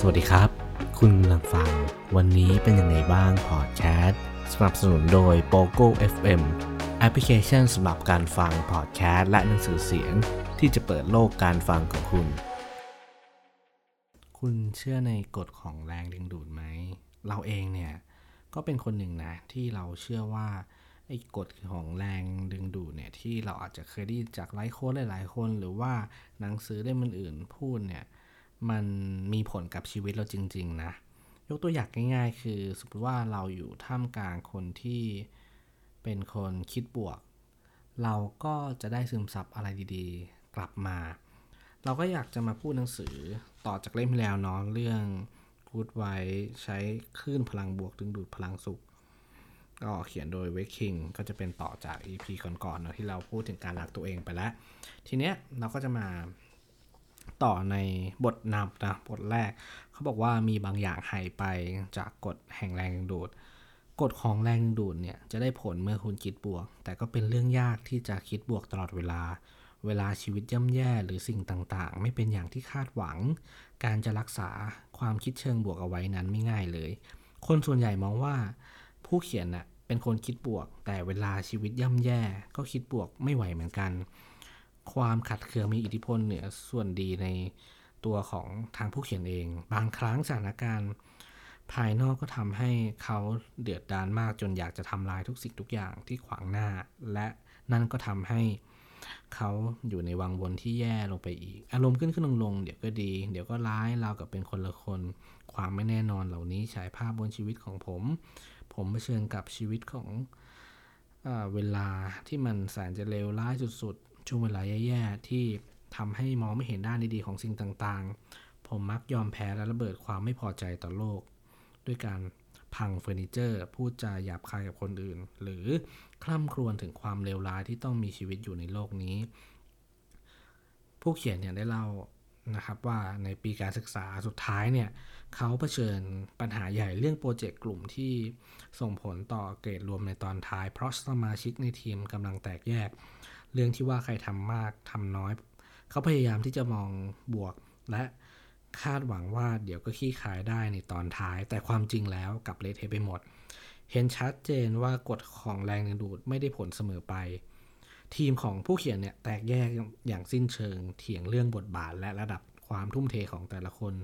สวัสดีครับ คุณกำลังฟัง วันนี้เป็นยังไงบ้างพอดแคสต์สนับสนุนโดย POGO FM แอปพลิเคชันสำหรับการฟังพอดแคสต์และหนังสือเสียง ที่จะเปิดโลกการฟังของคุณ คุณเชื่อในกฎของแรงดึงดูดไหม เราเองเนี่ย ก็เป็นคนหนึ่งนะที่เราเชื่อว่าไอ้กฎของแรงดึงดูดเนี่ยที่เราอาจจะเคยได้จากไลฟ์โค้ดหลายๆคน หรือว่าหนังสือเล่มอื่นๆพูดเนี่ย มันมีผลกับชีวิตเราจริง ๆ นะ ยกตัวอย่างง่าย ๆ คือสมมติว่าเราอยู่ท่ามกลางคนที่เป็นคนคิดบวก เราก็จะได้ซึมซับอะไรดีๆ กลับมา เราก็อยากจะมาพูดหนังสือต่อจากเล่มที่แล้วเนาะเรื่อง Good ไว้ใช้คลื่นพลังบวกดึงดูดพลังสุข ก็เขียนโดยเวคิงก็จะเป็นต่อจาก EP ก่อนๆเนาะที่เราพูดถึงการรักตัวเองไปแล้ว ทีเนี้ยเราก็จะมา ต่อในบทนำนะบทแรก เขาบอกว่ามีบางอย่างหายไปจากกฎแห่งแรงดูดกฎของแรงดึงดูดเนี่ยจะได้ผลเมื่อคุณคิดบวก แต่ก็เป็นเรื่องยากที่จะคิดบวกตลอดเวลา เวลาชีวิตย่ำแย่หรือสิ่งต่างๆ ไม่เป็นอย่างที่คาดหวัง การจะรักษาความคิดเชิงบวกเอาไว้นั้นไม่ง่ายเลย คนส่วนใหญ่มองว่า ผู้เขียนน่ะเป็นคนคิดบวก แต่เวลาชีวิตย่ำแย่ ก็คิดบวกไม่ไหวเหมือนกัน ความขัดเคืองมีอิทธิพลเหนือส่วนดีในตัวของทางผู้เขียนเอง บางครั้งสถานการณ์ภายนอกก็ทำให้เขาเดือดดานมากจนอยากจะทำลายทุกสิ่งทุกอย่างที่ขวางหน้า และนั่นก็ทำให้เขาอยู่ในวังวนที่แย่ลงไปอีก อารมณ์ขึ้นขึ้นลงลงเดี๋ยวก็ดี เดี๋ยวก็ร้ายเรากับเป็นคนละคน ความไม่แน่นอนเหล่านี้ฉายภาพบนชีวิตของผม ผมเผชิญกับชีวิตของเอเวลาที่มันแสนจะเลวร้ายสุด ช่วงเวลาแย่ๆที่ทำให้มองไม่เห็นด้านดีๆของสิ่งต่างๆ ผมมักยอมแพ้และระเบิดความไม่พอใจต่อโลก ด้วยการพังเฟอร์นิเจอร์ พูดจาหยาบคายกับคนอื่น หรือคล่ำครวญถึงความเลวร้ายที่ต้องมีชีวิตอยู่ในโลกนี้ ผู้เขียนเนี่ยได้เล่านะครับว่าในปีการศึกษาสุดท้ายเนี่ยเขาเผชิญปัญหาใหญ่เรื่องโปรเจกต์กลุ่มที่ส่งผลต่อเกรดรวมในตอนท้าย เพราะสมาชิกในทีมกำลังแตกแยก เรื่องที่ว่าใครทำมากทำน้อย เขาพยายามที่จะมองบวก และคาดหวังว่าเดี๋ยวก็ขี้ขายได้ในตอนท้าย แต่ความจริงแล้วกลับเละเทะไปหมด เห็นชัดเจนว่ากฎของแรงดึงดูดไม่ได้ผลเสมอไป ทีมของผู้เขียนเนี่ยแตกแยกอย่างสิ้นเชิงเถียงเรื่องบทบาทและระดับความทุ่มเทของแต่ละคน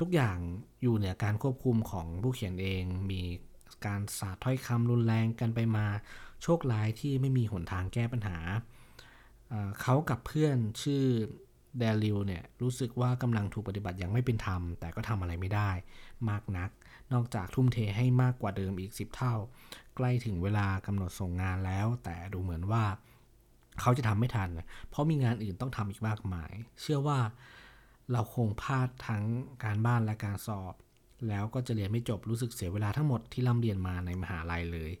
ทุกอย่างอยู่เหนือการควบคุมของผู้เขียนเองมี การสาดถ้อยคำรุนแรงกันไปมาโชคร้ายที่ไม่มีหนทางแก้ปัญหา เขากับเพื่อนชื่อเดลิวเนี่ยรู้สึกว่ากำลังถูกปฏิบัติอย่างไม่เป็นธรรม แต่ก็ทำอะไรไม่ได้มากนัก นอกจากทุ่มเทให้มากกว่าเดิมอีก 10 เท่า ใกล้ถึงเวลากำหนดส่งงานแล้ว แต่ดูเหมือนว่า เขาจะทำไม่ทัน เพราะมีงานอื่นต้องทำอีกมากมาย เชื่อว่าเราคงพลาดทั้งการบ้านและการสอบ แล้วก็จะเรียนไม่จบรู้สึกเสียเวลาทั้งหมดที่ร่ำเรียนมาในมหาลัยเลย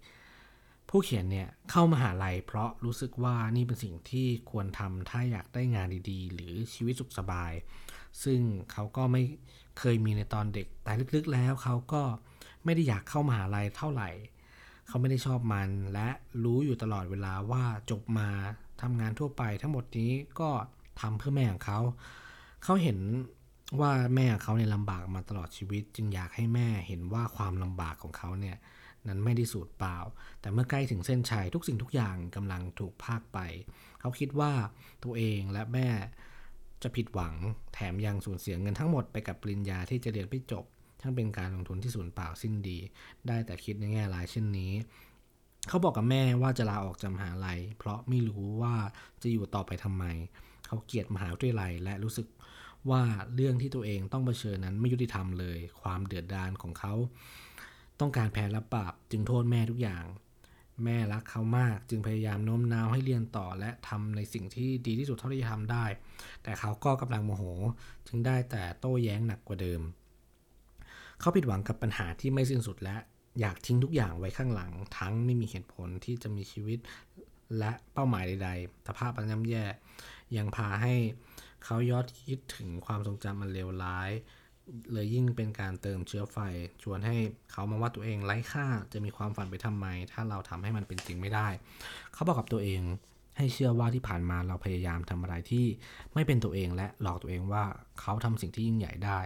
ผู้เขียนเนี่ยเข้ามหาลัยเพราะรู้สึกว่านี่เป็นสิ่งที่ควรทำถ้าอยากได้งานดีๆ หรือชีวิตสุขสบาย ซึ่งเขาก็ไม่เคยมีในตอนเด็กแต่ลึกๆแล้วเขาก็ไม่ได้อยากเข้ามหาลัยเท่าไหร่ เขาไม่ได้ชอบมันและรู้อยู่ตลอดเวลาว่าจบมาทำงานทั่วไปทั้งหมดนี้ก็ทำเพื่อแม่ของเขา เขาเห็น ว่าแม่เขาเนี่ยลำบากมาตลอดชีวิต จึงอยากให้แม่เห็นว่าความลำบากของเขาเนี่ยนั้นไม่ได้สูญเปล่า แต่เมื่อใกล้ถึงเส้นชัยทุกสิ่งทุกอย่างกำลังถูกพากไป เขาคิดว่าตัวเองและแม่จะผิดหวังแถมยังสูญเสียเงินทั้งหมดไปกับปริญญาที่จะเรียนไม่จบทั้งเป็นการลงทุนที่สูญเปล่าสิ้นดี ได้แต่คิดในแง่ร้ายเช่นนี้ เขาบอกกับแม่ว่าจะลาออกจากมหาลัย เพราะไม่รู้ว่าจะอยู่ต่อไปทำไม เขาเกลียดมหาวิทยาลัยและรู้สึก ว่าเรื่องที่ตัวเองต้องเผชิญนั้นไม่ยุติธรรมเลย ความเดือดดาลของเขา ต้องการแพ้รับปราบจึงโทษแม่ทุกอย่าง แม่รักเขามากจึงพยายามโน้มน้าวให้เรียนต่อและทำในสิ่งที่ดีที่สุดเท่าที่จะทำได้ แต่เขาก็กำลังโมโห จึงได้แต่โต้แย้งหนักกว่าเดิม เขาผิดหวังกับปัญหาที่ไม่สิ้นสุดและอยากทิ้งทุกอย่างไว้ข้างหลัง ทั้งไม่มีเหตุผลที่จะมีชีวิตและเป้าหมายใดๆสภาพอันย่ำแย่ ยังพาให้ เขายอดคิดถึงความทรงจำมันเลวร้าย เลยยิ่งเป็นการเติมเชื้อไฟ ชวนให้เขามาว่าตัวเองไร้ค่าจะมีความฝันไปทำไม ถ้าเราทำให้มันเป็นจริงไม่ได้ เขาบอกกับตัวเองให้เชื่อว่าที่ผ่านมาเราพยายามทำอะไรที่ไม่เป็นตัวเองและหลอกตัวเองว่าเขาทำสิ่งที่ยิ่งใหญ่ได้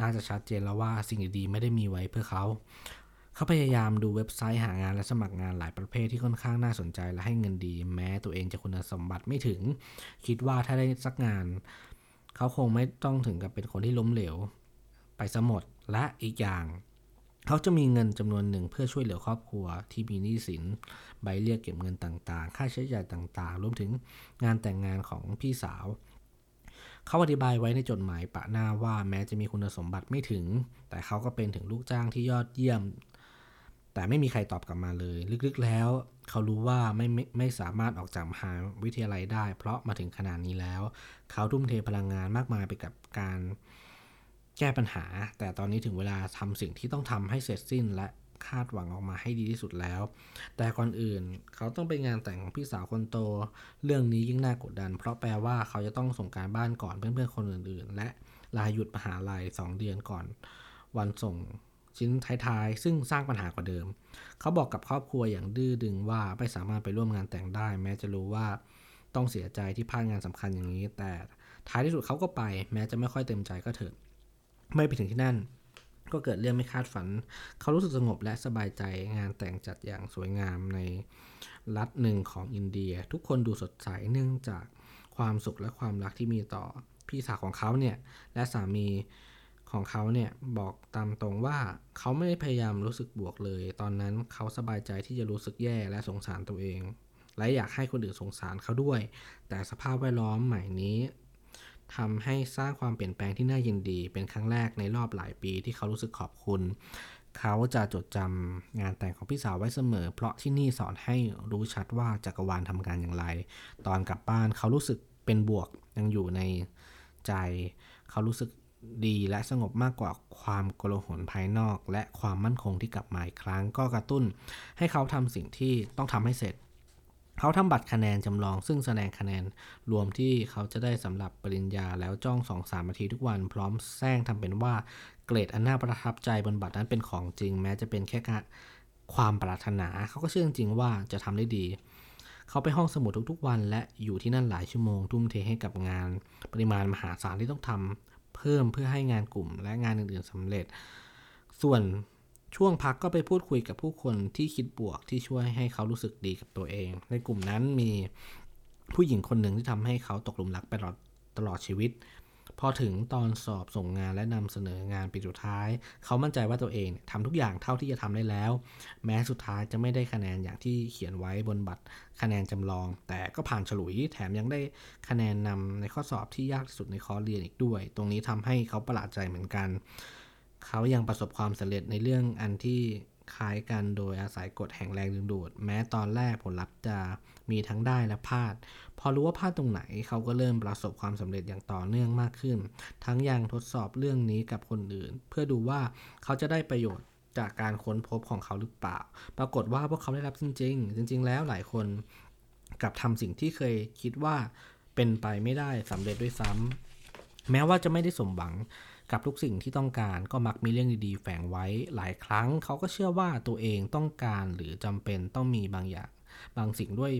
น่าจะชัดเจนแล้วว่าสิ่งดีๆไม่ได้มีไว้เพื่อเขา เขาพยายามดูเว็บไซต์หางานและสมัครงานหลายประเภทที่ค่อนข้างน่าสนใจและให้เงินดี แม้ตัวเองจะคุณสมบัติไม่ถึง คิดว่าถ้าได้สักงาน เขาคงไม่ต้องถึงกับเป็นคนที่ล้มเหลว ไปซะหมดและอีกอย่างเขาจะมีเงินจำนวนหนึ่งเพื่อช่วยเหลือครอบครัวที่มีหนี้สิน ใบเรียกเก็บเงินต่างๆ ค่าใช้จ่ายต่างๆ รวมถึงงานแต่งงานของพี่สาว เขาอธิบายไว้ในจดหมายปะหน้าว่าแม้จะมีคุณสมบัติไม่ถึง แต่เขาก็เป็นถึงลูกจ้างที่ยอดเยี่ยม แต่ไม่มีใครตอบกลับมาเลย ลึกๆแล้ว เขารู้ว่าไม่ไม่ไม่สามารถออกจากมหาวิทยาลัยได้ เพราะมาถึงขนาดนี้แล้ว เขาทุ่มเทพลังงานมากมายไปกับการแก้ปัญหา แต่ตอนนี้ถึงเวลาทำสิ่งที่ต้องทำให้เสร็จสิ้นและคาดหวังออกมาให้ดีที่สุดแล้ว แต่ก่อนอื่น เขาต้องไปงานแต่งของพี่สาวคนโต เรื่องนี้ยิ่งน่ากดดัน เพราะแปลว่าเขาจะต้องส่งการบ้านก่อนเพื่อนๆคนอื่น ๆ และลาหยุดมหาลัย 2 เดือนก่อน วันส่ง ชิ้นท้ายๆ ซึ่งสร้างปัญหากว่าเดิม เขาบอกกับครอบครัวอย่างดื้อดึงว่าไม่สามารถไปร่วมงานแต่งได้ แม้จะรู้ว่าต้องเสียใจที่พลาดงานสำคัญอย่างนี้ แต่ท้ายที่สุดเขาก็ไป แม้จะไม่ค่อยเต็มใจก็เถอะ ไม่ไปถึงที่นั่น ก็เกิดเรื่องไม่คาดฝัน เขารู้สึกสงบและสบายใจงานแต่งจัดอย่างสวยงามในรัฐหนึ่งของอินเดีย ทุกคนดูสดใสเนื่องจากความสุขและความรักที่มีต่อพี่สาวของเขาเนี่ยและสามี ของเขาเนี่ยบอกตามตรงว่าเขาไม่ได้พยายามรู้สึกบวกเลย ตอนนั้นเขาสบายใจที่จะรู้สึกแย่และสงสารตัวเอง และอยากให้คนอื่นสงสารเขาด้วย แต่สภาพแวดล้อมใหม่นี้ทำให้สร้างความเปลี่ยนแปลงที่น่ายินดี เป็นครั้งแรกในรอบหลายปีที่เขารู้สึกขอบคุณ เขาจะจดจำงานแต่งของพี่สาวไว้เสมอ เพราะที่นี่สอนให้รู้ชัดว่าจักรวาลทำงานอย่างไร ตอนกลับบ้านเขารู้สึกเป็นบวกยังอยู่ในใจ เขารู้สึก ดีและสงบมากกว่าความโกลาหลภายนอก และความมั่นคงที่กลับมาอีกครั้ง ก็กระตุ้นให้เขาทำสิ่งที่ต้องทำให้เสร็จ เขาทำบัตรคะแนนจำลอง ซึ่งแสดงคะแนนรวมที่เขาจะได้สำหรับปริญญาแล้วจ้องสองสามนาทีทุกวันพร้อมแซงทำเป็นว่าเกรดอันน่าประทับใจบนบัตรนั้นเป็นของจริง แม้จะเป็นแค่ความปรารถนา เขาก็เชื่อจริงว่าจะทำได้ดีเขาไปห้องสมุดทุกๆวันและอยู่ที่นั่นหลายชั่วโมงทุ่มเทให้กับงาน ปริมาณมหาศาลที่ต้องทำ เพิ่มเพื่อให้งานกลุ่มและงานอื่นๆสำเร็จ ส่วนช่วงพักก็ไปพูดคุยกับผู้คนที่คิดบวกที่ช่วยให้เขารู้สึกดีกับตัวเอง ในกลุ่มนั้นมีผู้หญิงคนหนึ่งที่ทำให้เขาตกหลุมรักไปตลอดตลอดชีวิต พอถึงตอนสอบส่งงานและนำเสนองานปีสุดท้าย เขามั่นใจว่าตัวเองทำทุกอย่างเท่าที่จะทำได้แล้ว แม้สุดท้ายจะไม่ได้คะแนนอย่างที่เขียนไว้บนบัตรคะแนนจำลอง แต่ก็ผ่านฉลุยแถมยังได้คะแนนนำในข้อสอบที่ยากที่สุดในคอร์สเรียนอีกด้วย ตรงนี้ทำให้เขาประหลาดใจเหมือนกัน เขายังประสบความสำเร็จในเรื่องอันที่คล้ายกันโดยอาศัยกฎแห่งแรงดึงดูด แม้ตอนแรกผลลัพธ์จะ มีทั้งได้และพลาด พอรู้ว่าพลาดตรงไหนเขาก็เริ่มประสบความสำเร็จอย่างต่อเนื่องมากขึ้น ทั้งยังทดสอบเรื่องนี้กับคนอื่น เพื่อดูว่าเขาจะได้ประโยชน์จากการค้นพบของเขาหรือเปล่า ปรากฏว่าพวกเขาได้รับจริง ๆ จริง ๆ แล้วหลายคนกลับทำสิ่งที่เคยคิดว่าเป็นไปไม่ได้สำเร็จด้วยซ้ำแม้ว่าจะไม่ได้สมหวังกับทุกสิ่งที่ต้องการก็มักมีเรื่องดีๆ แฝงไว้หลายครั้ง เขาก็เชื่อว่าตัวเองต้องการหรือจำเป็นต้องมีบางอย่าง บางสิ่งด้วย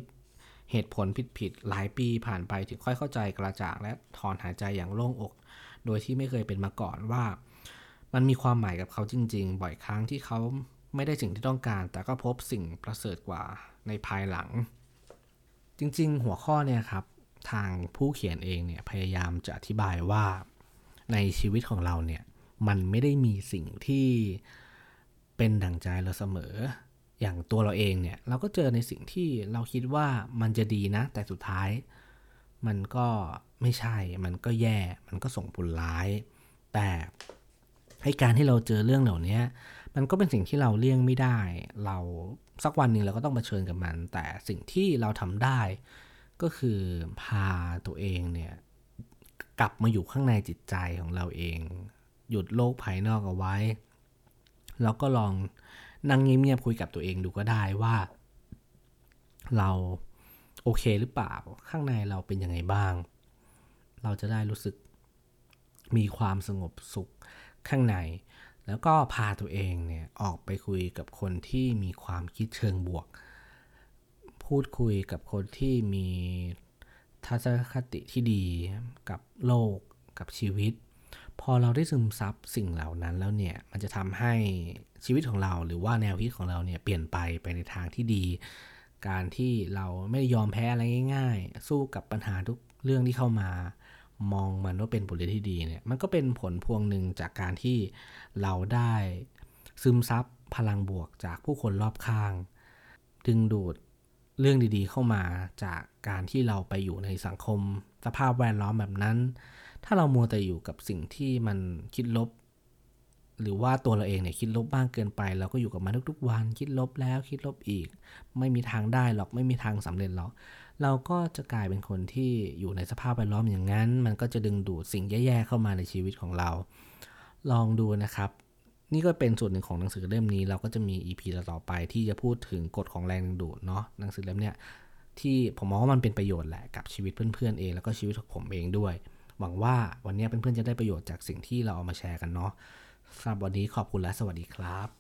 เหตุผลผิดๆหลายปีผ่านไปถึงค่อยเข้าใจกระจ่างและถอนหายใจอย่างโล่งอก โดยที่ไม่เคยเป็นมาก่อนว่า มันมีความหมายกับเขาจริง ๆ บ่อยครั้งที่เขาไม่ได้สิ่งที่ต้องการ แต่ก็พบสิ่งประเสริฐกว่าในภายหลัง จริง ๆ หัวข้อเนี่ยครับทางผู้เขียนเองเนี่ยพยายามจะอธิบายว่าในชีวิตของเราเนี่ยมันไม่ได้มีสิ่งที่เป็นดั่งใจเราเสมอ อย่างตัวเราเองเนี่ยเราก็เจอในสิ่งที่เราคิดว่ามันจะดีนะ แต่สุดท้าย มันก็ไม่ใช่ มันก็แย่ มันก็ส่งผลร้าย แต่ให้การที่เราเจอเรื่องเหล่านี้มันก็เป็นสิ่งที่เราเลี่ยงไม่ได้ เราสักวันหนึ่งเราก็ต้องเผชิญกับมัน แต่สิ่งที่เราทำได้ ก็คือพาตัวเองเนี่ยกลับมาอยู่ข้างในจิตใจของเราเอง หยุดโลกภายนอกเอาไว้ แล้วก็ลอง นั่งเงียบๆคุยกับตัวเองดูก็ได้ว่า เราโอเคหรือเปล่า ข้างในเราเป็นยังไงบ้าง เราจะได้รู้สึกมีความสงบสุขข้างใน แล้วก็พาตัวเองเนี่ยออกไปคุยกับคนที่มีความคิดเชิงบวกพพูดคุยกับคนที่มีทัศนคติที่ดีกับโลกกับชีวิต พอเราได้ซึมซับสิ่งเหล่านั้นแล้วเนี่ย มันจะทำให้ชีวิตของเราหรือว่าแนวคิดของเราเนี่ยเปลี่ยนไปไปในทางที่ดี การที่เราไม่ยอมแพ้อะไรง่าย ๆ สู้กับปัญหาทุกเรื่องที่เข้ามามองมันว่าเป็นบทเรียนที่ดีเนี่ยมันก็เป็นผลพวงหนึ่งจากการที่เราได้ซึมซับพลังบวกจากผู้คนรอบข้าง ดึงดูดเรื่องดีๆ เข้ามาจากการที่เราไปอยู่ในสังคม สภาพแวดล้อมแบบนั้น ถ้าเรามัวแต่อยู่กับสิ่งที่มันคิดลบ หรือว่าตัวเราเองเนี่ยคิดลบบ้างเกินไป เราก็อยู่กับมันทุกๆวัน คิดลบแล้วคิดลบอีก ไม่มีทางได้หรอกไม่มีทางสำเร็จหรอกเราก็จะกลายเป็นคนที่อยู่ในสภาพแวดล้อมอย่างนั้น มันก็จะดึงดูดสิ่งแย่ๆเข้ามาในชีวิตของเรา ลองดูนะครับ นี่ก็เป็นส่วนหนึ่งของหนังสือเล่มนี้ เราก็จะมี EP ต่อไปที่จะพูดถึงกฎของแรงดึงดูดเนาะหนังสือเล่มเนี้ยที่ผมมองว่ามันเป็นประโยชน์แหละกับชีวิตเพื่อนๆเอง แล้วก็ชีวิตของผมเองด้วย หวังว่าวันนี้เพื่อนๆจะได้ประโยชน์จากสิ่งที่เราเอามาแชร์กันเนาะสำหรับวันนี้ขอบคุณและสวัสดีครับ